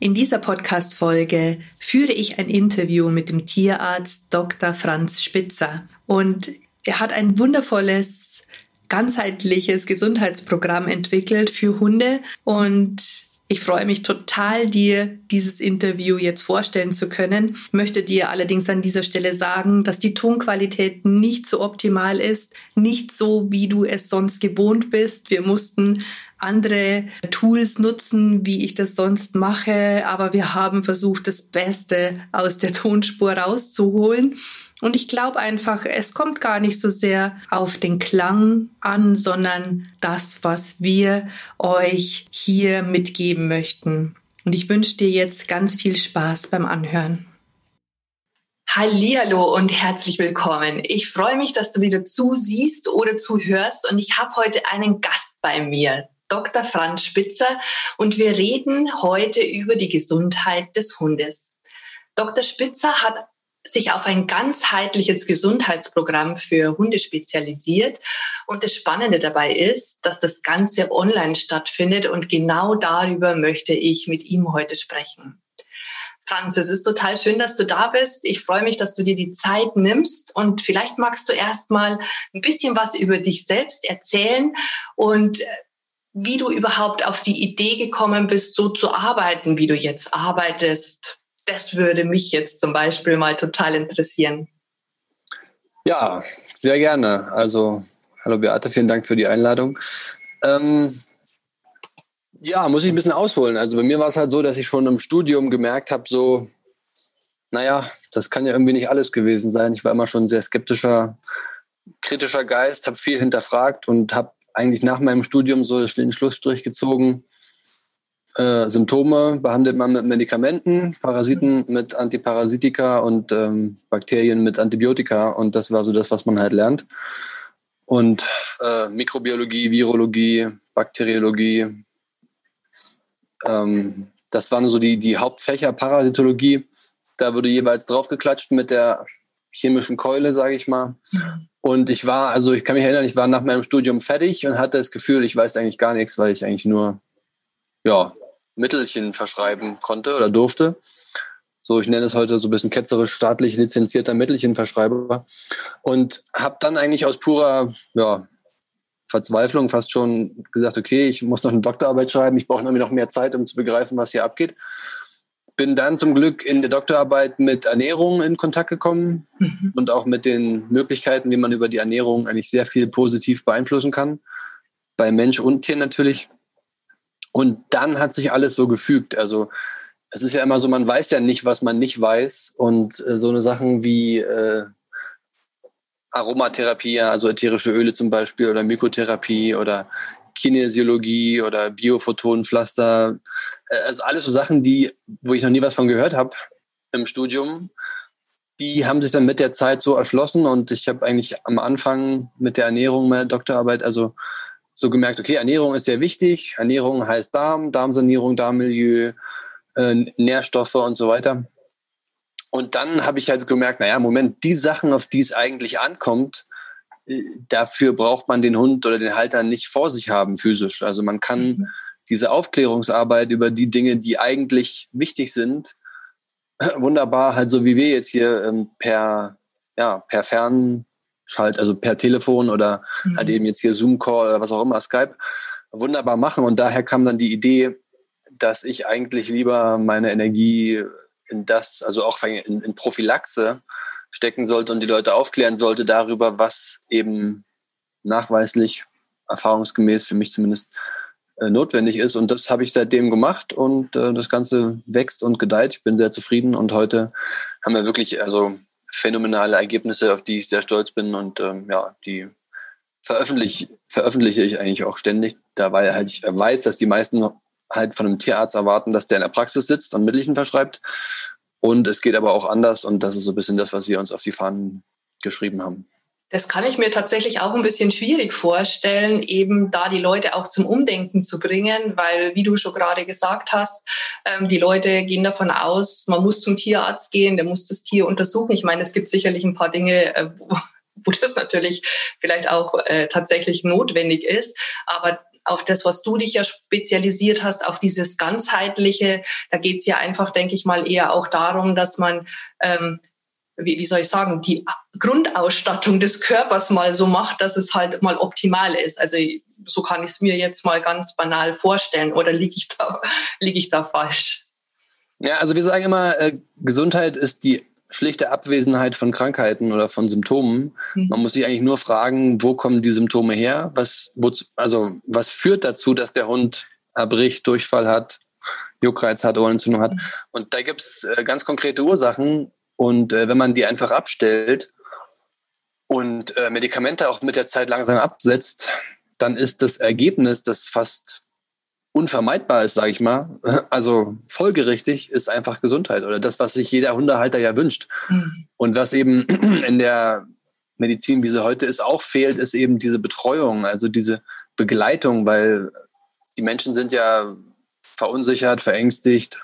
In dieser Podcast-Folge führe ich ein Interview mit dem Tierarzt Dr. Franz Spitzer. Und er hat ein wundervolles, ganzheitliches Gesundheitsprogramm entwickelt für Hunde. Und ich freue mich total, dir dieses Interview jetzt vorstellen zu können. Ich möchte dir allerdings an dieser Stelle sagen, dass die Tonqualität nicht so optimal ist, nicht so, wie du es sonst gewohnt bist. Wir mussten andere Tools nutzen, wie ich das sonst mache, aber wir haben versucht, das Beste aus der Tonspur rauszuholen. Und ich glaube einfach, es kommt gar nicht so sehr auf den Klang an, sondern das, was wir euch hier mitgeben möchten. Und ich wünsche dir jetzt ganz viel Spaß beim Anhören. Hallo und herzlich willkommen. Ich freue mich, dass du wieder zusiehst oder zuhörst und ich habe heute einen Gast bei mir. Dr. Franz Spitzer und wir reden heute über die Gesundheit des Hundes. Dr. Spitzer hat sich auf ein ganzheitliches Gesundheitsprogramm für Hunde spezialisiert. Und das Spannende dabei ist, dass das Ganze online stattfindet und genau darüber möchte ich mit ihm heute sprechen. Franz, es ist total schön, dass du da bist. Ich freue mich, dass du dir die Zeit nimmst und vielleicht magst du erst mal ein bisschen was über dich selbst erzählen und wie du überhaupt auf die Idee gekommen bist, so zu arbeiten, wie du jetzt arbeitest. Das würde mich jetzt zum Beispiel mal total interessieren. Ja, sehr gerne. Also, hallo Beate, vielen Dank für die Einladung. Ähm, ja, muss ich ein bisschen ausholen. Also bei mir war es halt so, dass ich schon im Studium gemerkt habe, so, naja, das kann ja irgendwie nicht alles gewesen sein. Ich war immer schon ein sehr skeptischer, kritischer Geist, habe viel hinterfragt und habe eigentlich nach meinem Studium so den Schlussstrich gezogen. Äh, Symptome behandelt man mit Medikamenten, Parasiten mit Antiparasitika und ähm, Bakterien mit Antibiotika. Und das war so das, was man halt lernt. Und äh, Mikrobiologie, Virologie, Bakteriologie, ähm, das waren so die, die Hauptfächer, Parasitologie. Da wurde jeweils draufgeklatscht mit der chemischen Keule, sage ich mal. Und ich war, also ich kann mich erinnern, ich war nach meinem Studium fertig und hatte das Gefühl, ich weiß eigentlich gar nichts, weil ich eigentlich nur, ja, Mittelchen verschreiben konnte oder durfte. So, ich nenne es heute so ein bisschen ketzerisch staatlich lizenzierter Mittelchenverschreiber. Und habe dann eigentlich aus purer ja, Verzweiflung fast schon gesagt, okay, ich muss noch eine Doktorarbeit schreiben, ich brauche irgendwie noch mehr Zeit, um zu begreifen, was hier abgeht bin dann zum Glück in der Doktorarbeit mit Ernährung in Kontakt gekommen mhm. und auch mit den Möglichkeiten, wie man über die Ernährung eigentlich sehr viel positiv beeinflussen kann. Bei Mensch und Tier natürlich. Und dann hat sich alles so gefügt. Also es ist ja immer so, man weiß ja nicht, was man nicht weiß. Und äh, so eine Sachen wie äh, Aromatherapie, also ätherische Öle zum Beispiel oder Mykotherapie oder Kinesiologie oder Biophotonenpflaster. Äh, also alles so Sachen, die, wo ich noch nie was von gehört habe im Studium. Die haben sich dann mit der Zeit so erschlossen und ich habe eigentlich am Anfang mit der Ernährung meiner Doktorarbeit also so gemerkt, okay, Ernährung ist sehr wichtig. Ernährung heißt Darm, Darmsanierung, Darmmilieu, äh, Nährstoffe und so weiter. Und dann habe ich halt gemerkt, naja, Moment, die Sachen, auf die es eigentlich ankommt, dafür braucht man den Hund oder den Halter nicht vor sich haben physisch. Also man kann mhm. Diese Aufklärungsarbeit über die Dinge, die eigentlich wichtig sind, wunderbar halt so wie wir jetzt hier ähm, per ja per Fernschalt, also per Telefon oder mhm. halt eben jetzt hier Zoom Call oder was auch immer Skype wunderbar machen. Und daher kam dann die Idee, dass ich eigentlich lieber meine Energie in das, also auch in, in Prophylaxe stecken sollte und die Leute aufklären sollte darüber, was eben nachweislich, erfahrungsgemäß für mich zumindest notwendig ist. Und das habe ich seitdem gemacht und äh, das Ganze wächst und gedeiht. Ich bin sehr zufrieden und heute haben wir wirklich also phänomenale Ergebnisse, auf die ich sehr stolz bin und ähm, ja, die veröffentliche, veröffentliche ich eigentlich auch ständig, da weil halt ich weiß, dass die meisten halt von einem Tierarzt erwarten, dass der in der Praxis sitzt und Mittelchen verschreibt. Und es geht aber auch anders und das ist so ein bisschen das, was wir uns auf die Fahnen geschrieben haben. Das kann ich mir tatsächlich auch ein bisschen schwierig vorstellen, eben da die Leute auch zum Umdenken zu bringen, weil, wie du schon gerade gesagt hast, ähm, die Leute gehen davon aus, man muss zum Tierarzt gehen, der muss das Tier untersuchen. Ich meine, es gibt sicherlich ein paar Dinge, äh, wo, wo das natürlich vielleicht auch äh, tatsächlich notwendig ist, aber auf das, was du dich ja spezialisiert hast, auf dieses ganzheitliche, da geht es ja einfach, denke ich mal, eher auch darum, dass man ähm, wie, wie soll ich sagen, die Grundausstattung des Körpers mal so macht, dass es halt mal optimal ist. Also so kann ich es mir jetzt mal ganz banal vorstellen. Oder liege ich da, liege ich da falsch? Ja, also wir sagen immer, äh, Gesundheit ist die schlichte Abwesenheit von Krankheiten oder von Symptomen. Mhm. Man muss sich eigentlich nur fragen, wo kommen die Symptome her? Was, wo, also was führt dazu, dass der Hund erbricht, Durchfall hat, Juckreiz hat, Ohrenentzündung hat? Mhm. Und da gibt es äh, ganz konkrete Ursachen, und äh, wenn man die einfach abstellt und äh, Medikamente auch mit der Zeit langsam absetzt, dann ist das Ergebnis, das fast unvermeidbar ist, sage ich mal, also folgerichtig, ist einfach Gesundheit oder das, was sich jeder Hundehalter ja wünscht. Mhm. Und was eben in der Medizin, wie sie heute ist, auch fehlt, ist eben diese Betreuung, also diese Begleitung, weil die Menschen sind ja verunsichert, verängstigt,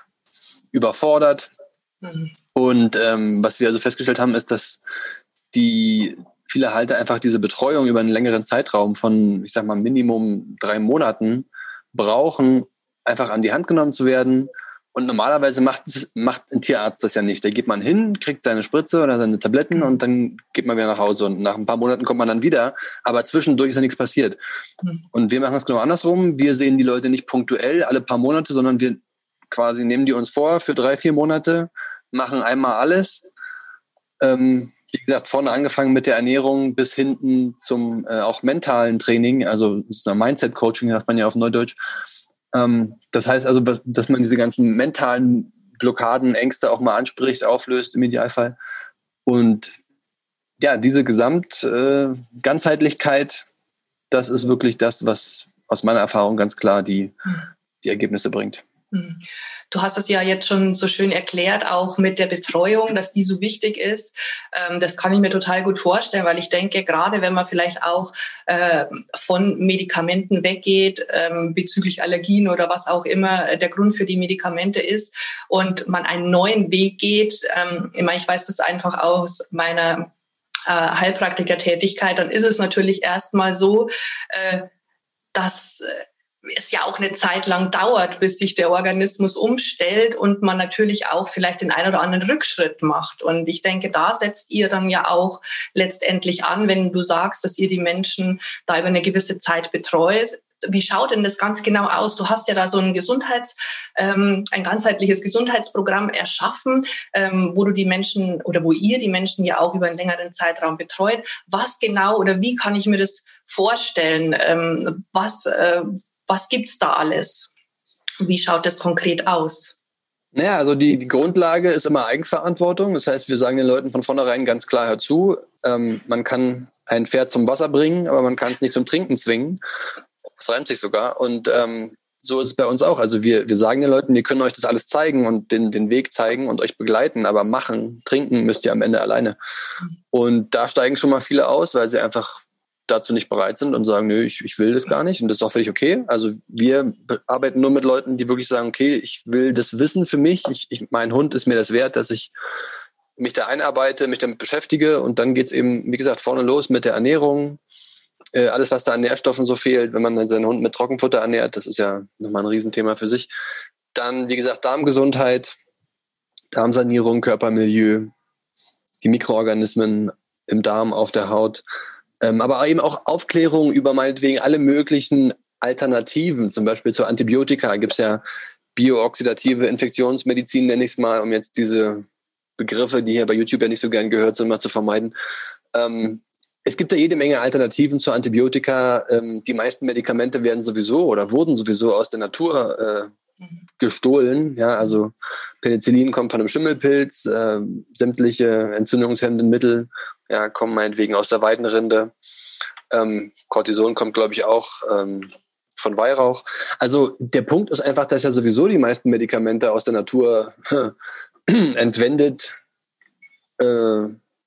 überfordert. Mhm. Und ähm, was wir also festgestellt haben, ist, dass die viele Halter einfach diese Betreuung über einen längeren Zeitraum von, ich sag mal, Minimum drei Monaten brauchen, einfach an die Hand genommen zu werden. Und normalerweise macht, macht ein Tierarzt das ja nicht. Da geht man hin, kriegt seine Spritze oder seine Tabletten und dann geht man wieder nach Hause. Und nach ein paar Monaten kommt man dann wieder. Aber zwischendurch ist ja nichts passiert. Hm. Und wir machen es genau andersrum. Wir sehen die Leute nicht punktuell alle paar Monate, sondern wir quasi nehmen die uns vor für drei, vier Monate machen einmal alles. Ähm, wie gesagt, vorne angefangen mit der Ernährung bis hinten zum äh, auch mentalen Training, also Mindset-Coaching sagt man ja auf Neudeutsch. Ähm, das heißt also, dass man diese ganzen mentalen Blockaden, Ängste auch mal anspricht, auflöst im Idealfall. Und ja, diese Gesamt äh, das ist wirklich das, was aus meiner Erfahrung ganz klar die, die Ergebnisse bringt. Mhm. Du hast es ja jetzt schon so schön erklärt, auch mit der Betreuung, dass die so wichtig ist. Ähm, das kann ich mir total gut vorstellen, weil ich denke, gerade wenn man vielleicht auch äh, von Medikamenten weggeht, ähm, bezüglich Allergien oder was auch immer der Grund für die Medikamente ist und man einen neuen Weg geht, ähm, ich weiß das einfach aus meiner äh, Heilpraktikertätigkeit, dann ist es natürlich erstmal so, äh, dass es ja auch eine Zeit lang dauert, bis sich der Organismus umstellt und man natürlich auch vielleicht den einen oder anderen Rückschritt macht. Und ich denke, da setzt ihr dann ja auch letztendlich an, wenn du sagst, dass ihr die Menschen da über eine gewisse Zeit betreut. Wie schaut denn das ganz genau aus? Du hast ja da so ein Gesundheits, ähm, ein ganzheitliches Gesundheitsprogramm erschaffen, ähm, wo du die Menschen oder wo ihr die Menschen ja auch über einen längeren Zeitraum betreut. Was genau oder wie kann ich mir das vorstellen? Ähm, was, äh, was gibt's da alles? Wie schaut das konkret aus? Naja, also die, die Grundlage ist immer Eigenverantwortung. Das heißt, wir sagen den Leuten von vornherein ganz klar herzu, ähm, man kann ein Pferd zum Wasser bringen, aber man kann es nicht zum Trinken zwingen. Das reimt sich sogar. Und ähm, so ist es bei uns auch. Also wir, wir sagen den Leuten, wir können euch das alles zeigen und den, den Weg zeigen und euch begleiten, aber machen, trinken müsst ihr am Ende alleine. Mhm. Und da steigen schon mal viele aus, weil sie einfach dazu nicht bereit sind und sagen, nö, ich, ich will das gar nicht und das ist auch völlig okay. Also wir arbeiten nur mit Leuten, die wirklich sagen, okay, ich will das wissen für mich, ich, ich, mein Hund ist mir das wert, dass ich mich da einarbeite, mich damit beschäftige und dann geht's eben, wie gesagt, vorne los mit der Ernährung, äh, alles, was da an Nährstoffen so fehlt, wenn man seinen Hund mit Trockenfutter ernährt, das ist ja nochmal ein Riesenthema für sich. Dann, wie gesagt, Darmgesundheit, Darmsanierung, Körpermilieu, die Mikroorganismen im Darm, auf der Haut, ähm, aber eben auch Aufklärung über meinetwegen alle möglichen Alternativen, zum Beispiel zu Antibiotika gibt es ja biooxidative Infektionsmedizin, nenne ich es mal, um jetzt diese Begriffe, die hier bei YouTube ja nicht so gern gehört sind, mal zu vermeiden. Ähm, es gibt ja jede Menge Alternativen zu Antibiotika. Ähm, die meisten Medikamente werden sowieso oder wurden sowieso aus der Natur äh. Gestohlen. Ja, also Penicillin kommt von einem Schimmelpilz, äh, sämtliche entzündungshemmenden Mittel ja, kommen meinetwegen aus der Weidenrinde. Ähm, Cortison kommt, glaube ich, auch ähm, von Weihrauch. Also der Punkt ist einfach, dass ja sowieso die meisten Medikamente aus der Natur entwendet, äh,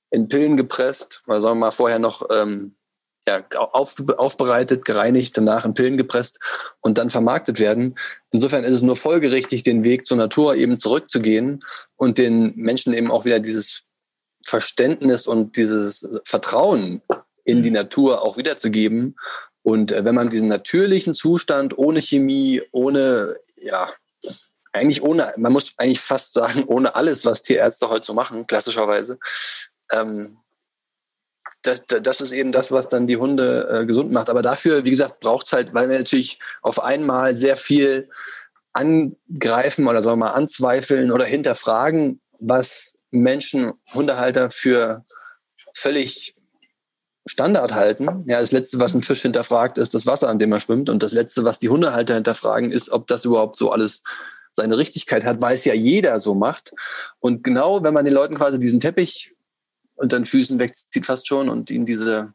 in Pillen gepresst, oder sagen wir mal vorher noch ähm, ja, auf, aufbereitet, gereinigt, danach in Pillen gepresst und dann vermarktet werden. Insofern ist es nur folgerichtig, den Weg zur Natur eben zurückzugehen und den Menschen eben auch wieder dieses Verständnis und dieses Vertrauen in die Natur auch wiederzugeben. Und äh, wenn man diesen natürlichen Zustand ohne Chemie, ohne, ja, eigentlich ohne, man muss eigentlich fast sagen, ohne alles, was Tierärzte heute so machen, klassischerweise, ähm, das, das ist eben das, was dann die Hunde äh, gesund macht. Aber dafür, wie gesagt, braucht es halt, weil wir natürlich auf einmal sehr viel angreifen oder sagen wir mal anzweifeln oder hinterfragen, was Menschen, Hundehalter für völlig Standard halten. Ja, das Letzte, was ein Fisch hinterfragt, ist das Wasser, an dem er schwimmt. Und das Letzte, was die Hundehalter hinterfragen, ist, ob das überhaupt so alles seine Richtigkeit hat, weil es ja jeder so macht. Und genau, wenn man den Leuten quasi diesen Teppich unter den Füßen wegzieht fast schon und ihnen diese,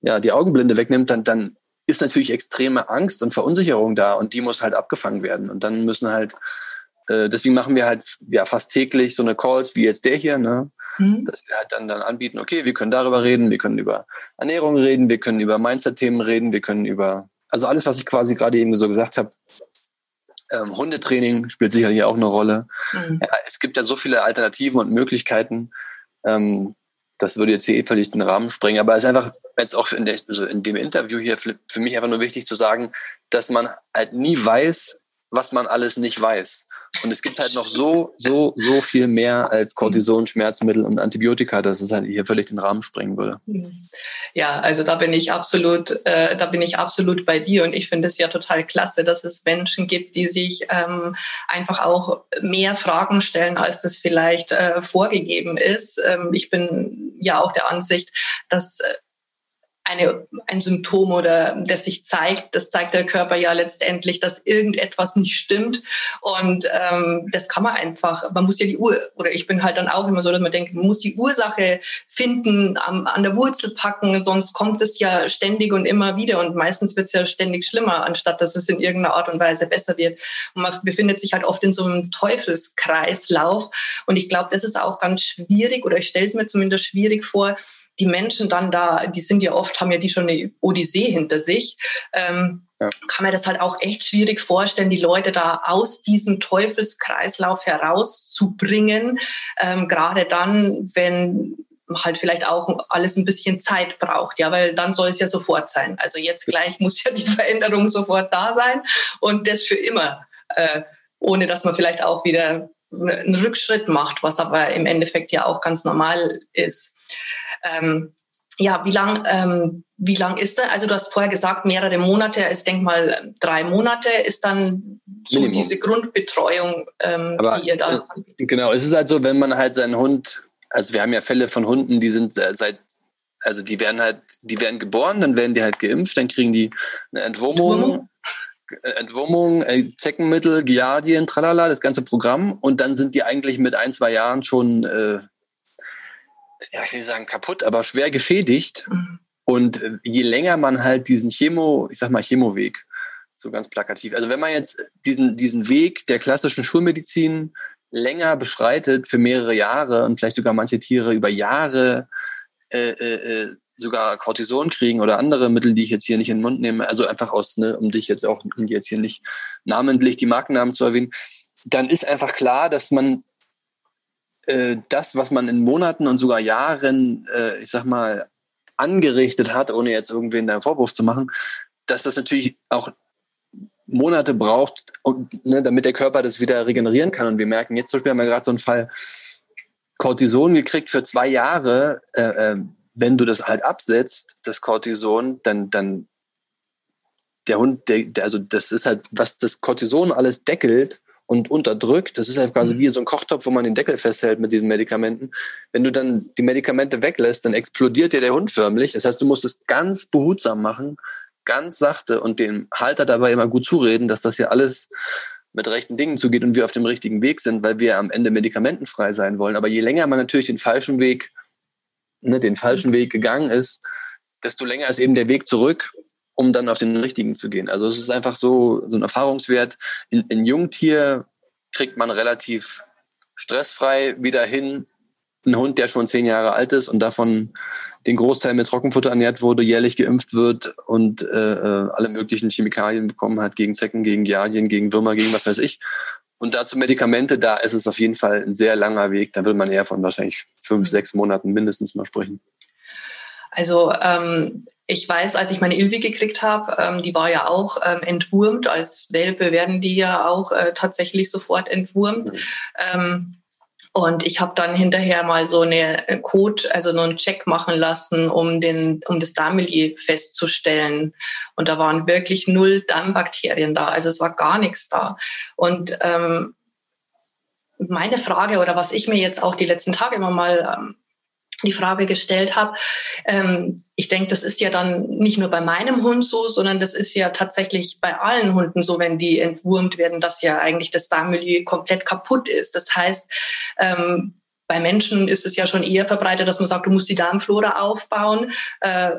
ja, die Augenblinde wegnimmt, dann, dann ist natürlich extreme Angst und Verunsicherung da und die muss halt abgefangen werden. Und dann müssen halt, äh, deswegen machen wir halt ja fast täglich so eine Calls wie jetzt der hier, ne? Mhm. Dass wir halt dann, dann anbieten, okay, wir können darüber reden, wir können über Ernährung reden, wir können über Mindset-Themen reden, wir können über, also alles, was ich quasi gerade eben so gesagt habe, ähm, Hundetraining spielt sicherlich auch eine Rolle. Mhm. Ja, es gibt ja so viele Alternativen und Möglichkeiten. Ähm, das würde jetzt hier eh völlig den Rahmen sprengen. Aber es ist einfach jetzt auch in, der, also in dem Interview hier für, für mich einfach nur wichtig zu sagen, dass man halt nie weiß, was man alles nicht weiß. Und es gibt halt noch so, so, so viel mehr als Cortison, Schmerzmittel und Antibiotika, dass es halt hier völlig den Rahmen sprengen würde. Ja, also da bin ich absolut, äh, da bin ich absolut bei dir und ich finde es ja total klasse, dass es Menschen gibt, die sich ähm, einfach auch mehr Fragen stellen, als das vielleicht äh, vorgegeben ist. Ähm, ich bin ja auch der Ansicht, dass äh, eine, ein Symptom oder das sich zeigt, das zeigt der Körper ja letztendlich, dass irgendetwas nicht stimmt. Und ähm, das kann man einfach, man muss ja die Uhr, oder ich bin halt dann auch immer so, dass man denkt, man muss die Ursache finden, am, an der Wurzel packen, sonst kommt es ja ständig und immer wieder und meistens wird es ja ständig schlimmer, anstatt dass es in irgendeiner Art und Weise besser wird. Und man befindet sich halt oft in so einem Teufelskreislauf. Und ich glaube, das ist auch ganz schwierig, oder ich stelle es mir zumindest schwierig vor, die Menschen dann da, die sind ja oft, haben ja die schon eine Odyssee hinter sich. Ähm, ja. Kann man das halt auch echt schwierig vorstellen, die Leute da aus diesem Teufelskreislauf herauszubringen. Ähm, Gerade dann, wenn halt vielleicht auch alles ein bisschen Zeit braucht, ja, weil dann soll es ja sofort sein. Also jetzt gleich muss ja die Veränderung sofort da sein und das für immer, äh, ohne dass man vielleicht auch wieder einen Rückschritt macht, was aber im Endeffekt ja auch ganz normal ist. Ähm, ja, wie lang, ähm, wie lang ist der? Also du hast vorher gesagt, mehrere Monate, ich denke mal drei Monate ist dann so Minimum. diese Grundbetreuung, ähm, Aber, die ihr da äh, Genau, es ist halt so, wenn man halt seinen Hund, also wir haben ja Fälle von Hunden, die sind seit, also die werden halt, die werden geboren, dann werden die halt geimpft, dann kriegen die eine Entwurmung. Entwurmung? Entwurmung, äh, Zeckenmittel, Giardien, tralala, das ganze Programm. Und dann sind die eigentlich mit ein, zwei Jahren schon äh, ja, ich will sagen kaputt, aber schwer geschädigt. Mhm. Und äh, je länger man halt diesen Chemo, ich sag mal Chemoweg, so ganz plakativ. Also wenn man jetzt diesen, diesen Weg der klassischen Schulmedizin länger beschreitet für mehrere Jahre und vielleicht sogar manche Tiere über Jahre äh, äh, äh, sogar Cortison kriegen oder andere Mittel, die ich jetzt hier nicht in den Mund nehme, also einfach aus, ne, um dich jetzt auch, um jetzt hier nicht namentlich die Markennamen zu erwähnen, dann ist einfach klar, dass man äh, das, was man in Monaten und sogar Jahren, äh, ich sag mal, angerichtet hat, ohne jetzt irgendwen da einen Vorwurf zu machen, dass das natürlich auch Monate braucht, und, ne, damit der Körper das wieder regenerieren kann. Und wir merken jetzt zum Beispiel haben wir gerade so einen Fall Cortison gekriegt für zwei Jahre. Äh, äh, wenn du das halt absetzt, das Cortison, dann, dann der Hund, der, der, also das ist halt, was das Cortison alles deckelt, und unterdrückt. Das ist halt quasi mhm. wie so ein Kochtopf, wo man den Deckel festhält mit diesen Medikamenten. Wenn du dann die Medikamente weglässt, dann explodiert dir der Hund förmlich. Das heißt, du musst es ganz behutsam machen, ganz sachte und dem Halter dabei immer gut zureden, dass das hier alles mit rechten Dingen zugeht und wir auf dem richtigen Weg sind, weil wir am Ende medikamentenfrei sein wollen. Aber je länger man natürlich den falschen Weg, ne, den falschen Weg gegangen ist, desto länger ist eben der Weg zurück um dann auf den richtigen zu gehen. Also es ist einfach so, so ein Erfahrungswert. In, in Jungtier kriegt man relativ stressfrei wieder hin, ein Hund, der schon zehn Jahre alt ist und davon den Großteil mit Trockenfutter ernährt wurde, jährlich geimpft wird und äh, äh alle möglichen Chemikalien bekommen hat gegen Zecken, gegen Giardien, gegen Würmer, gegen was weiß ich. Und dazu Medikamente, da ist es auf jeden Fall ein sehr langer Weg. Da würde man eher von wahrscheinlich fünf, sechs Monaten mindestens mal sprechen. Also ähm, ich weiß, als ich meine Ilvi gekriegt habe, ähm, die war ja auch ähm, entwurmt. Als Welpe werden die ja auch äh, tatsächlich sofort entwurmt. Mhm. Ähm, und ich habe dann hinterher mal so eine äh, Code, also nur einen Check machen lassen, um den, um das Darmmilieu festzustellen. Und da waren wirklich null Darmbakterien da. Also es war gar nichts da. Und ähm, meine Frage oder was ich mir jetzt auch die letzten Tage immer mal ähm, die Frage gestellt habe. Ähm, ich denke, das ist ja dann nicht nur bei meinem Hund so, sondern das ist ja tatsächlich bei allen Hunden so, wenn die entwurmt werden, dass ja eigentlich das Darmmilieu komplett kaputt ist. Das heißt, ähm, bei Menschen ist es ja schon eher verbreitet, dass man sagt, du musst die Darmflora aufbauen. Äh,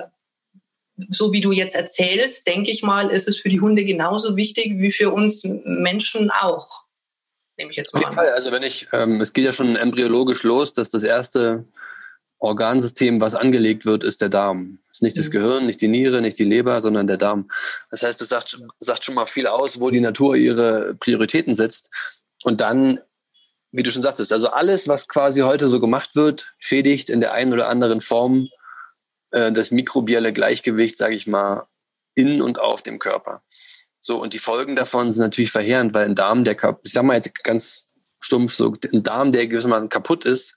so wie du jetzt erzählst, denke ich mal, ist es für die Hunde genauso wichtig wie für uns Menschen auch. Nehme ich jetzt mal Auf jeden an. Fall. Also wenn ich, ähm, es geht ja schon embryologisch los, dass das erste Organsystem, was angelegt wird, ist der Darm. Ist nicht mhm. das Gehirn, nicht die Niere, nicht die Leber, sondern der Darm. Das heißt, es sagt, sagt schon mal viel aus, wo die Natur ihre Prioritäten setzt. Und dann, wie du schon sagtest, also alles, was quasi heute so gemacht wird, schädigt in der einen oder anderen Form äh, das mikrobielle Gleichgewicht, sage ich mal, in und auf dem Körper. So, und die Folgen davon sind natürlich verheerend, weil ein Darm, der, ich sag mal jetzt ganz stumpf, so ein Darm, der gewissermaßen kaputt ist,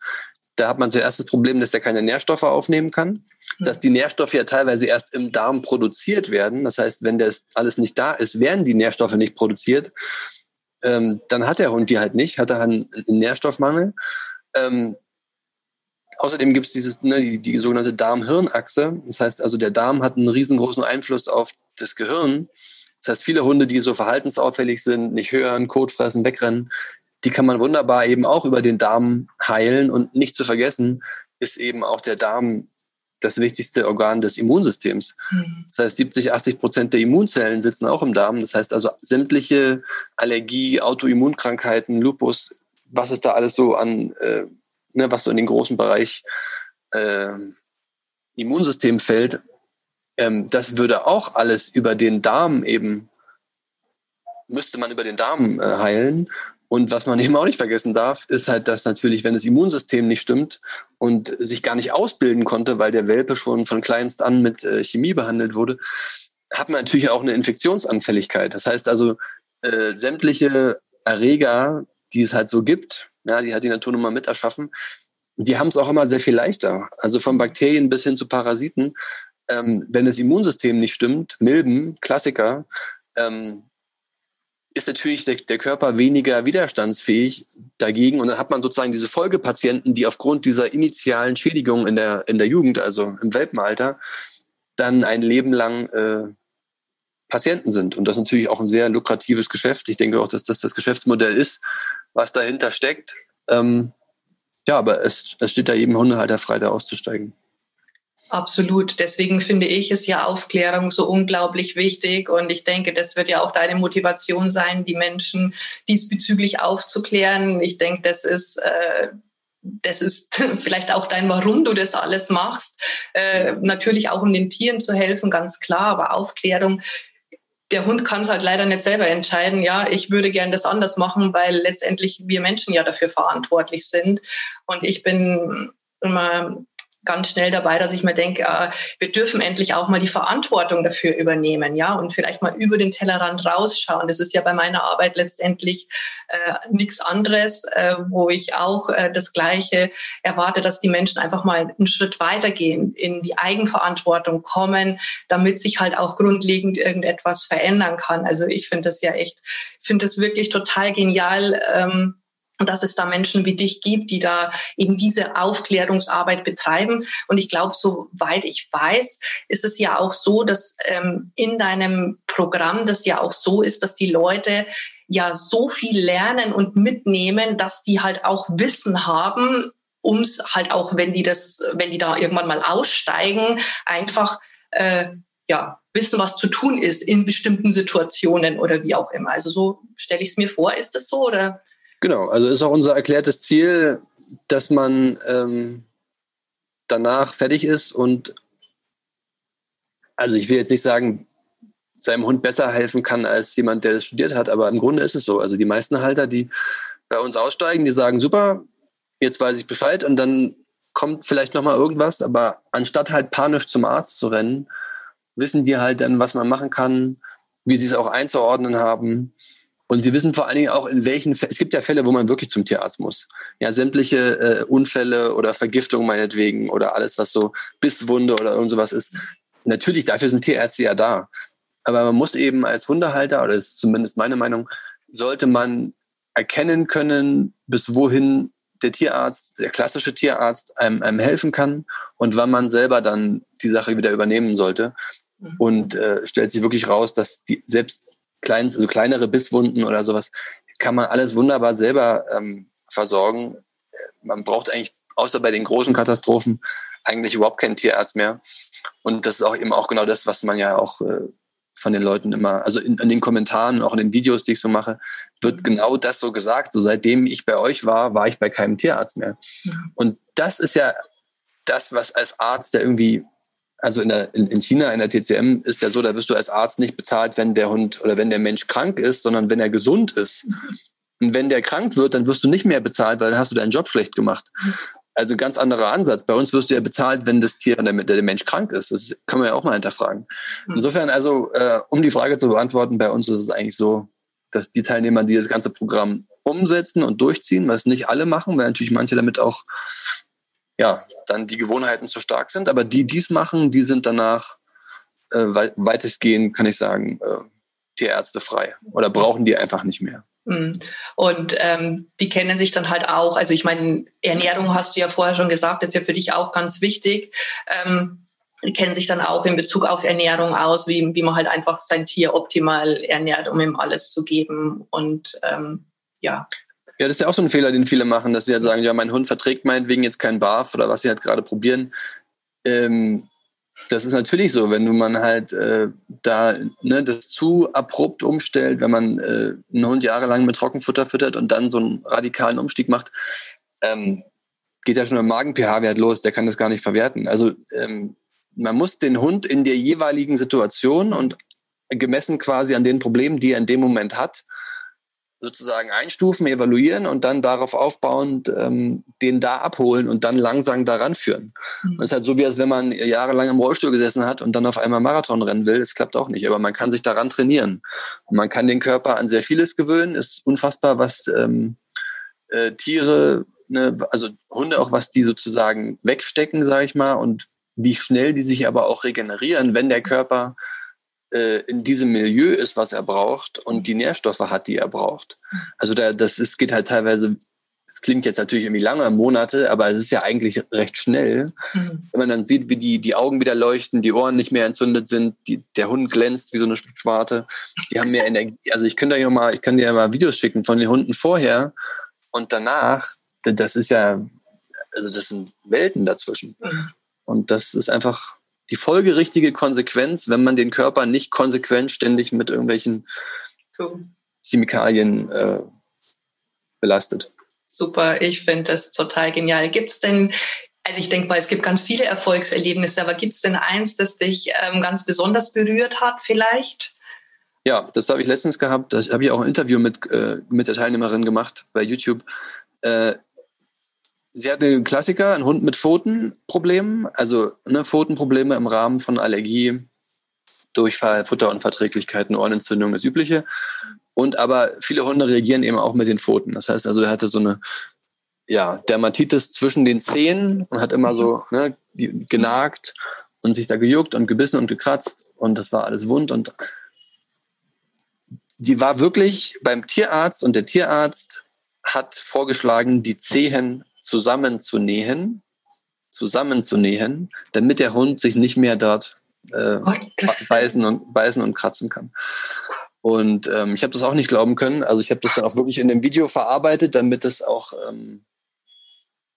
da hat man zuerst das Problem, dass der keine Nährstoffe aufnehmen kann, mhm. dass die Nährstoffe ja teilweise erst im Darm produziert werden. Das heißt, wenn das alles nicht da ist, werden die Nährstoffe nicht produziert. Ähm, dann hat der Hund die halt nicht, hat er einen, einen Nährstoffmangel. Ähm, außerdem gibt es dieses, ne, die, die sogenannte Darm-Hirn-Achse. Das heißt also, der Darm hat einen riesengroßen Einfluss auf das Gehirn. Das heißt, viele Hunde, die so verhaltensauffällig sind, nicht hören, Kot fressen, wegrennen, die kann man wunderbar eben auch über den Darm heilen. Und nicht zu vergessen ist eben auch der Darm das wichtigste Organ des Immunsystems. Mhm. Das heißt, 70, 80 Prozent der Immunzellen sitzen auch im Darm. Das heißt also, sämtliche Allergie, Autoimmunkrankheiten, Lupus, was ist da alles so an, äh, ne, was so in den großen Bereich äh, Immunsystem fällt, ähm, das würde auch alles über den Darm eben, müsste man über den Darm äh, heilen. Und was man eben auch nicht vergessen darf, ist halt, dass natürlich, wenn das Immunsystem nicht stimmt und sich gar nicht ausbilden konnte, weil der Welpe schon von kleinst an mit äh, Chemie behandelt wurde, hat man natürlich auch eine Infektionsanfälligkeit. Das heißt also, äh, sämtliche Erreger, die es halt so gibt, ja, die hat die Natur nun mal mit erschaffen, die haben es auch immer sehr viel leichter. Also von Bakterien bis hin zu Parasiten. Ähm, wenn das Immunsystem nicht stimmt, Milben, Klassiker, ähm, ist natürlich der, der, Körper weniger widerstandsfähig dagegen. Und dann hat man sozusagen diese Folgepatienten, die aufgrund dieser initialen Schädigung in der, in der Jugend, also im Welpenalter, dann ein Leben lang äh, Patienten sind. Und das ist natürlich auch ein sehr lukratives Geschäft. Ich denke auch, dass das das Geschäftsmodell ist, was dahinter steckt. Ähm, ja, aber es, es steht da jedem Hundehalter frei, da auszusteigen. Absolut. Deswegen finde ich es ja Aufklärung so unglaublich wichtig. Und ich denke, das wird ja auch deine Motivation sein, die Menschen diesbezüglich aufzuklären. Ich denke, das ist, äh, das ist vielleicht auch dein, warum du das alles machst. Äh, natürlich auch, um den Tieren zu helfen, ganz klar. Aber Aufklärung der Hund kann es halt leider nicht selber entscheiden, ja, ich würde gern das anders machen, weil letztendlich wir Menschen ja dafür verantwortlich sind. Und ich bin immer ganz schnell dabei, dass ich mir denke, äh, wir dürfen endlich auch mal die Verantwortung dafür übernehmen, ja, und vielleicht mal über den Tellerrand rausschauen. Das ist ja bei meiner Arbeit letztendlich äh, nichts anderes, äh, wo ich auch äh, das Gleiche erwarte, dass die Menschen einfach mal einen Schritt weitergehen, in die Eigenverantwortung kommen, damit sich halt auch grundlegend irgendetwas verändern kann. Also ich finde das ja echt, finde das wirklich total genial. Ähm, dass es da Menschen wie dich gibt, die da eben diese Aufklärungsarbeit betreiben. Und ich glaube, soweit ich weiß, ist es ja auch so, dass ähm, in deinem Programm das ja auch so ist, dass die Leute ja so viel lernen und mitnehmen, dass die halt auch Wissen haben, um es halt auch, wenn die das, wenn die da irgendwann mal aussteigen, einfach äh, ja wissen, was zu tun ist in bestimmten Situationen oder wie auch immer. Also so stelle ich es mir vor. Ist das so oder? Genau, also ist auch unser erklärtes Ziel, dass man ähm, danach fertig ist und also ich will jetzt nicht sagen, seinem Hund besser helfen kann als jemand, der das studiert hat, aber im Grunde ist es so. Also die meisten Halter, die bei uns aussteigen, die sagen, super, jetzt weiß ich Bescheid und dann kommt vielleicht nochmal irgendwas, aber anstatt halt panisch zum Arzt zu rennen, wissen die halt dann, was man machen kann, wie sie es auch einzuordnen haben. Und sie wissen vor allen Dingen auch, in welchen Fällen, es gibt ja Fälle, wo man wirklich zum Tierarzt muss. Ja, sämtliche äh, Unfälle oder Vergiftung meinetwegen oder alles, was so Bisswunde oder irgend sowas ist. Natürlich, dafür sind Tierärzte ja da. Aber man muss eben als Hundehalter, oder das ist zumindest meine Meinung, sollte man erkennen können, bis wohin der Tierarzt, der klassische Tierarzt einem, einem helfen kann und wann man selber dann die Sache wieder übernehmen sollte. Mhm. Und äh, stellt sich wirklich raus, dass die selbst klein, also kleinere Bisswunden oder sowas kann man alles wunderbar selber ähm, versorgen. Man braucht eigentlich, außer bei den großen Katastrophen, eigentlich überhaupt keinen Tierarzt mehr. Und das ist auch eben auch genau das, was man ja auch äh, von den Leuten immer, also in, in, den Kommentaren, auch in den Videos, die ich so mache, wird mhm. genau das so gesagt. So seitdem ich bei euch war, war ich bei keinem Tierarzt mehr. Und das ist ja das, was als Arzt, der irgendwie, also in, der, in, in China, in der TCM, ist ja so, da wirst du als Arzt nicht bezahlt, wenn der Hund oder wenn der Mensch krank ist, sondern wenn er gesund ist. Mhm. Und wenn der krank wird, dann wirst du nicht mehr bezahlt, weil dann hast du deinen Job schlecht gemacht. Mhm. Also ein ganz anderer Ansatz. Bei uns wirst du ja bezahlt, wenn das Tier, der, der Mensch krank ist. Das kann man ja auch mal hinterfragen. Hm. Insofern also, äh, um die Frage zu beantworten, bei uns ist es eigentlich so, dass die Teilnehmer, die das ganze Programm umsetzen und durchziehen, was nicht alle machen, weil natürlich manche damit auch ja dann die Gewohnheiten zu stark sind, aber die dies machen, die sind danach äh, weitestgehend, kann ich sagen, äh, Tierärzte frei oder brauchen die einfach nicht mehr. Mhm. Und ähm, die kennen sich dann halt auch. Also ich meine, Ernährung hast du ja vorher schon gesagt, ist ja für dich auch ganz wichtig. Ähm, die kennen sich dann auch in Bezug auf Ernährung aus, wie, wie man halt einfach sein Tier optimal ernährt, um ihm alles zu geben. Und ähm, ja. Ja, das ist ja auch so ein Fehler, den viele machen, dass sie halt sagen, ja, mein Hund verträgt meinetwegen jetzt keinen Barf oder was sie halt gerade probieren. Ähm, das ist natürlich so, wenn du man halt äh, da ne, das zu abrupt umstellt, wenn man äh, einen Hund jahrelang mit Trockenfutter füttert und dann so einen radikalen Umstieg macht, ähm, geht ja schon im Magen-pH-Wert los, der kann das gar nicht verwerten. Also ähm, man muss den Hund in der jeweiligen Situation und gemessen quasi an den Problemen, die er in dem Moment hat, sozusagen einstufen, evaluieren und dann darauf aufbauend ähm, den da abholen und dann langsam daran führen. Mhm. Das ist halt so, wie als wenn man jahrelang im Rollstuhl gesessen hat und dann auf einmal Marathon rennen will. Das klappt auch nicht, aber man kann sich daran trainieren. Und man kann den Körper an sehr vieles gewöhnen. Ist unfassbar, was ähm, äh, Tiere, ne, also Hunde auch, was die sozusagen wegstecken, sage ich mal, und wie schnell die sich aber auch regenerieren, wenn der Körper in diesem Milieu ist, was er braucht und die Nährstoffe hat, die er braucht. Also da, das ist, geht halt teilweise, es klingt jetzt natürlich irgendwie lange, Monate, aber es ist ja eigentlich recht schnell. Mhm. Wenn man dann sieht, wie die, die Augen wieder leuchten, die Ohren nicht mehr entzündet sind, die, der Hund glänzt wie so eine Schwarte, die haben mehr Energie. Also ich könnte euch mal, ich kann dir mal Videos schicken von den Hunden vorher und danach. Das ist ja, also das sind Welten dazwischen. Mhm. Und das ist einfach, die folgerichtige Konsequenz, wenn man den Körper nicht konsequent ständig mit irgendwelchen. Chemikalien äh, belastet. Super, ich finde das total genial. Gibt es denn, also ich denke mal, es gibt ganz viele Erfolgserlebnisse, aber gibt es denn eins, das dich ähm, ganz besonders berührt hat vielleicht? Ja, das habe ich letztens gehabt. Da habe ich auch ein Interview mit, äh, mit der Teilnehmerin gemacht bei YouTube. Äh, Sie hat einen Klassiker, einen Hund mit Pfotenproblemen, also ne, Pfotenprobleme im Rahmen von Allergie, Durchfall, Futterunverträglichkeiten, Ohrenentzündung, das Übliche. Und aber viele Hunde reagieren eben auch mit den Pfoten. Das heißt also, er hatte so eine ja, Dermatitis zwischen den Zehen und hat immer so ne, genagt und sich da gejuckt und gebissen und gekratzt und das war alles wund und die war wirklich beim Tierarzt und der Tierarzt hat vorgeschlagen, die Zehen zusammenzunähen, zusammenzunähen, damit der Hund sich nicht mehr dort äh, beißen, und, beißen und kratzen kann. Und ähm, ich habe das auch nicht glauben können. Also ich habe das dann auch wirklich in dem Video verarbeitet, damit es auch ähm,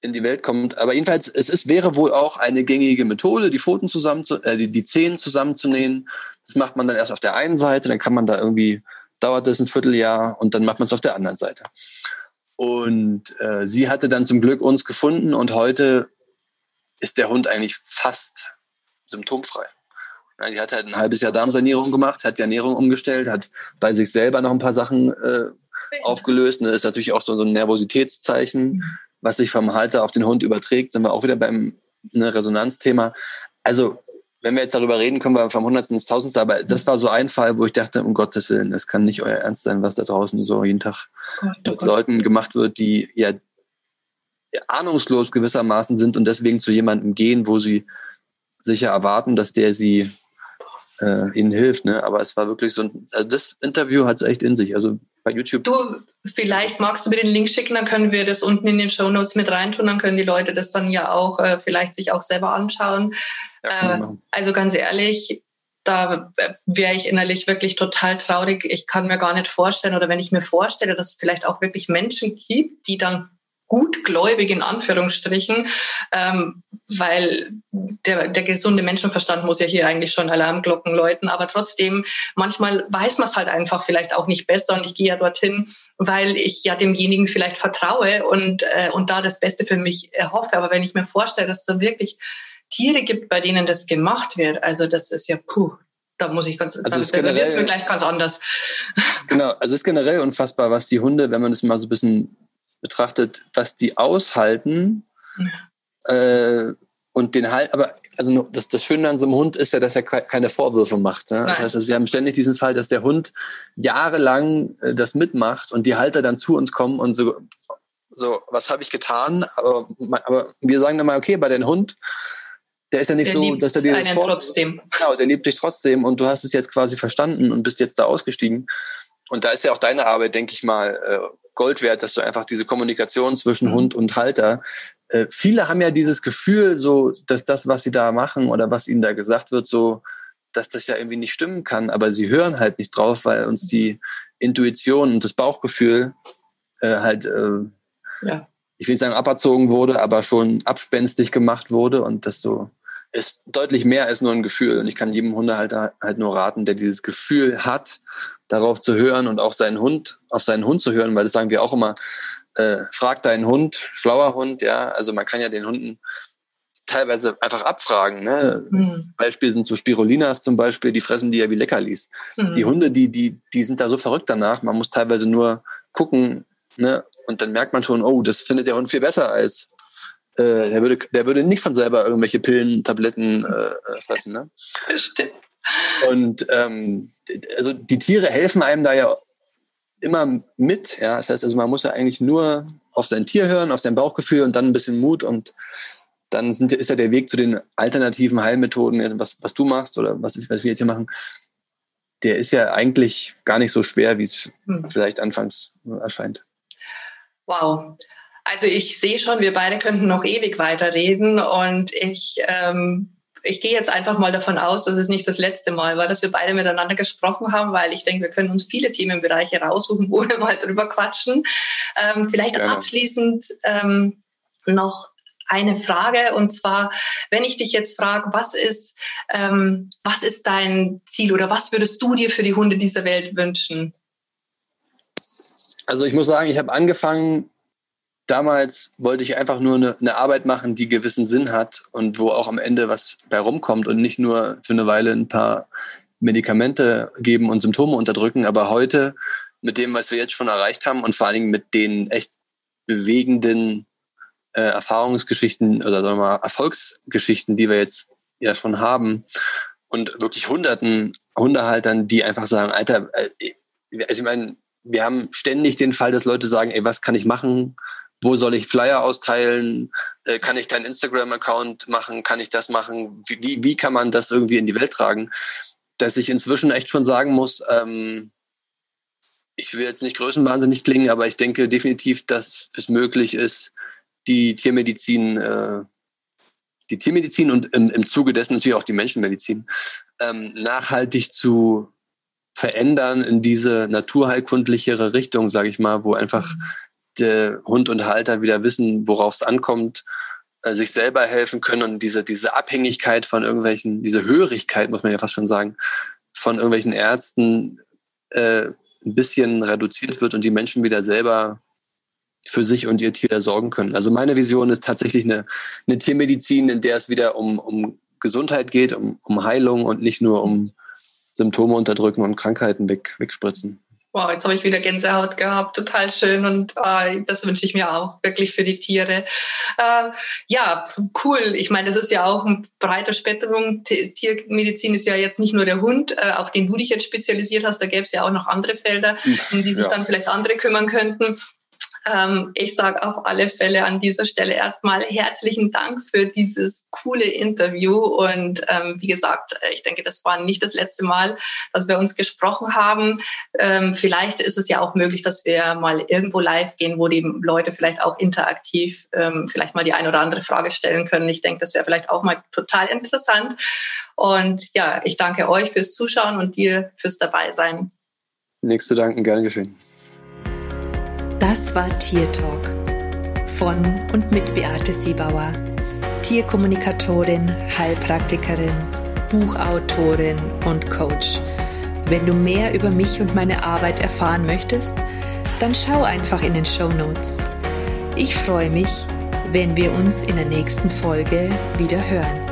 in die Welt kommt. Aber jedenfalls, es ist, wäre wohl auch eine gängige Methode, die Pfoten zusammen, zu, äh, die, die Zehen zusammenzunähen, Das macht man dann erst auf der einen Seite, dann kann man da irgendwie, dauert das ein Vierteljahr und dann macht man es auf der anderen Seite. Und äh, sie hatte dann zum Glück uns gefunden und heute ist der Hund eigentlich fast symptomfrei. Die hat halt ein halbes Jahr Darmsanierung gemacht, hat die Ernährung umgestellt, hat bei sich selber noch ein paar Sachen äh, aufgelöst. Das ist natürlich auch so, so ein Nervositätszeichen, mhm. was sich vom Halter auf den Hund überträgt. Sind wir auch wieder beim ne, Resonanzthema. Also, wenn wir jetzt darüber reden, kommen wir vom Hundertsten ins Tausendste. Aber das war so ein Fall, wo ich dachte, um Gottes Willen, das kann nicht euer Ernst sein, was da draußen so jeden Tag oh, mit Leuten gemacht wird, die ja ahnungslos gewissermaßen sind und deswegen zu jemandem gehen, wo sie sicher erwarten, dass der sie äh, ihnen hilft. Ne? Aber es war wirklich so ein, also das Interview hat es echt in sich. Also bei YouTube. Du, vielleicht magst du mir den Link schicken, dann können wir das unten in den Show Notes mit reintun, dann können die Leute das dann ja auch äh, vielleicht sich auch selber anschauen. Ja, äh, also ganz ehrlich, da wäre ich innerlich wirklich total traurig. Ich kann mir gar nicht vorstellen, oder wenn ich mir vorstelle, dass es vielleicht auch wirklich Menschen gibt, die dann gutgläubig in Anführungsstrichen, ähm, weil der, der gesunde Menschenverstand muss ja hier eigentlich schon Alarmglocken läuten, aber trotzdem, manchmal weiß man es halt einfach vielleicht auch nicht besser und ich gehe ja dorthin, weil ich ja demjenigen vielleicht vertraue und, äh, und da das Beste für mich erhoffe. Aber wenn ich mir vorstelle, dass da wirklich Tiere gibt, bei denen das gemacht wird, also das ist ja puh, da muss ich ganz, also da wird es mir gleich ganz anders. Genau, also es ist generell unfassbar, was die Hunde, wenn man das mal so ein bisschen betrachtet, was die aushalten äh, und den halt, aber also das, das Schöne an so einem Hund ist ja, dass er keine Vorwürfe macht. Ne? Das heißt, also wir haben ständig diesen Fall, dass der Hund jahrelang äh, das mitmacht und die Halter dann zu uns kommen und so, so was habe ich getan? Aber, aber wir sagen dann mal, okay, bei dem Hund, der ist ja nicht der so, dass er dir das vor trotzdem. Genau, der liebt dich trotzdem und du hast es jetzt quasi verstanden und bist jetzt da ausgestiegen. Und da ist ja auch deine Arbeit, denke ich mal, äh, Gold wert, dass du einfach diese Kommunikation zwischen mhm. Hund und Halter. Äh, viele haben ja dieses Gefühl, so, dass das, was sie da machen oder was ihnen da gesagt wird, so, dass das ja irgendwie nicht stimmen kann. Aber sie hören halt nicht drauf, weil uns die Intuition und das Bauchgefühl äh, halt, äh, ja. ich will nicht sagen aberzogen wurde, aber schon abspenstig gemacht wurde und das so ist deutlich mehr als nur ein Gefühl. Und ich kann jedem Hundehalter halt nur raten, der dieses Gefühl hat, darauf zu hören und auch seinen Hund, auf seinen Hund zu hören, weil das sagen wir auch immer, äh, frag deinen Hund, schlauer Hund, ja. Also man kann ja den Hunden teilweise einfach abfragen. Ne? Mhm. Beispiel sind so Spirulinas zum Beispiel, die fressen die ja wie Leckerlis. Mhm. Die Hunde, die, die, die sind da so verrückt danach. Man muss teilweise nur gucken, ne? Und dann merkt man schon, oh, das findet der Hund viel besser als äh, der würde, der würde nicht von selber irgendwelche Pillen, Tabletten äh, äh fressen. Ne? Stimmt. Und ähm, also die Tiere helfen einem da ja immer mit. Ja? Das heißt, also man muss ja eigentlich nur auf sein Tier hören, auf sein Bauchgefühl und dann ein bisschen Mut und dann sind, ist ja der Weg zu den alternativen Heilmethoden, was, was du machst oder was, was wir jetzt hier machen, der ist ja eigentlich gar nicht so schwer, wie es hm. vielleicht anfangs erscheint. Wow. Also ich sehe schon, wir beide könnten noch ewig weiterreden und ich ähm, ich gehe jetzt einfach mal davon aus, dass es nicht das letzte Mal war, dass wir beide miteinander gesprochen haben, weil ich denke, wir können uns viele Themenbereiche raussuchen, wo wir mal drüber quatschen. Ähm, vielleicht Gerne. abschließend ähm, noch eine Frage und zwar, wenn ich dich jetzt frage, was ist, ähm, was ist dein Ziel oder was würdest du dir für die Hunde dieser Welt wünschen? Also ich muss sagen, ich habe angefangen damals wollte ich einfach nur eine, eine, Arbeit machen, die gewissen Sinn hat und wo auch am Ende was bei rumkommt und nicht nur für eine Weile ein paar Medikamente geben und Symptome unterdrücken. Aber heute mit dem, was wir jetzt schon erreicht haben und vor allen Dingen mit den echt bewegenden äh, Erfahrungsgeschichten oder sagen wir mal Erfolgsgeschichten, die wir jetzt ja schon haben und wirklich hunderten Hundehaltern, die einfach sagen, Alter, äh, also ich meine, wir haben ständig den Fall, dass Leute sagen, ey, was kann ich machen? Wo soll ich Flyer austeilen? Äh, kann ich deinen Instagram-Account machen? Kann ich das machen? Wie, wie kann man das irgendwie in die Welt tragen? Dass ich inzwischen echt schon sagen muss, ähm, ich will jetzt nicht größenwahnsinnig klingen, aber ich denke definitiv, dass es möglich ist, die Tiermedizin, äh, die Tiermedizin und im, im Zuge dessen natürlich auch die Menschenmedizin ähm, nachhaltig zu verändern in diese naturheilkundlichere Richtung, sage ich mal, wo einfach mhm der Hund und Halter wieder wissen, worauf es ankommt, äh, sich selber helfen können und diese, diese Abhängigkeit von irgendwelchen, diese Hörigkeit, muss man ja fast schon sagen, von irgendwelchen Ärzten äh, ein bisschen reduziert wird und die Menschen wieder selber für sich und ihr Tier sorgen können. Also meine Vision ist tatsächlich eine, eine Tiermedizin, in der es wieder um, um Gesundheit geht, um, um Heilung und nicht nur um Symptome unterdrücken und Krankheiten weg, wegspritzen. Wow, jetzt habe ich wieder Gänsehaut gehabt, total schön und äh, das wünsche ich mir auch wirklich für die Tiere. Äh, ja, cool. Ich meine, das ist ja auch ein breiter Spektrum. Tiermedizin ist ja jetzt nicht nur der Hund, äh, auf den du dich jetzt spezialisiert hast. Da gäbe es ja auch noch andere Felder, um die sich ja. dann vielleicht andere kümmern könnten. Ähm, ich sage auf alle Fälle an dieser Stelle erstmal herzlichen Dank für dieses coole Interview. Und ähm, wie gesagt, äh, ich denke, das war nicht das letzte Mal, dass wir uns gesprochen haben. Ähm, vielleicht ist es ja auch möglich, dass wir mal irgendwo live gehen, wo die Leute vielleicht auch interaktiv ähm, vielleicht mal die eine oder andere Frage stellen können. Ich denke, das wäre vielleicht auch mal total interessant. Und ja, ich danke euch fürs Zuschauen und dir fürs Dabeisein. Nächste Danken, gern geschehen. Das war Tier Talk von und mit Beate Siebauer, Tierkommunikatorin, Heilpraktikerin, Buchautorin und Coach. Wenn du mehr über mich und meine Arbeit erfahren möchtest, dann schau einfach in den Show Notes. Ich freue mich, wenn wir uns in der nächsten Folge wieder hören.